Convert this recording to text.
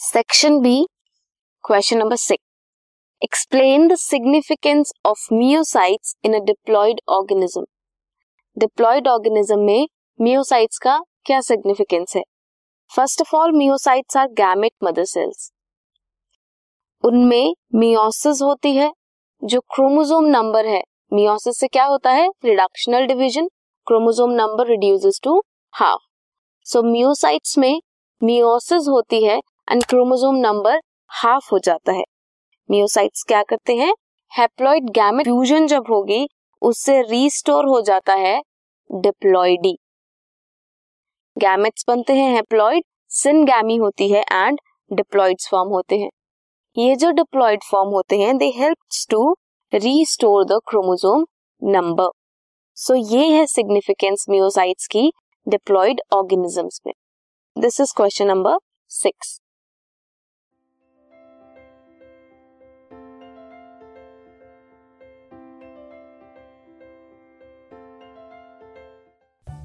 Section B question number six explain the significance of meiocytes in a diploid organism diploid organism में meiocytes का क्या significance है? First of all meiocytes are gamete mother cells उनमें meiosis होती है, जो chromosome number है। Meiosis से क्या होता है? Reductional division chromosome number reduces to half so meiocytes में मियोसिस होती है एंड क्रोमोसोम नंबर हाफ़ हो जाता है। मियोसाइट्स क्या करते हैं? हेप्लॉइड गैमेट फ्यूजन जब होगी, उससे रीस्टोर हो जाता है डिप्लॉइडी गैमेट्स बनते हैं हैप्लॉइड सिनगैमी होती है एंड डिप्लॉइड्स फॉर्म होते हैं। ये जो डिप्लॉइड फॉर्म होते हैं they help to restore the chromosome number so ये है सिग्निफिकेंस मियोसाइट्स की डिप्लॉइड ऑर्गेनिजम्स में। This is question number six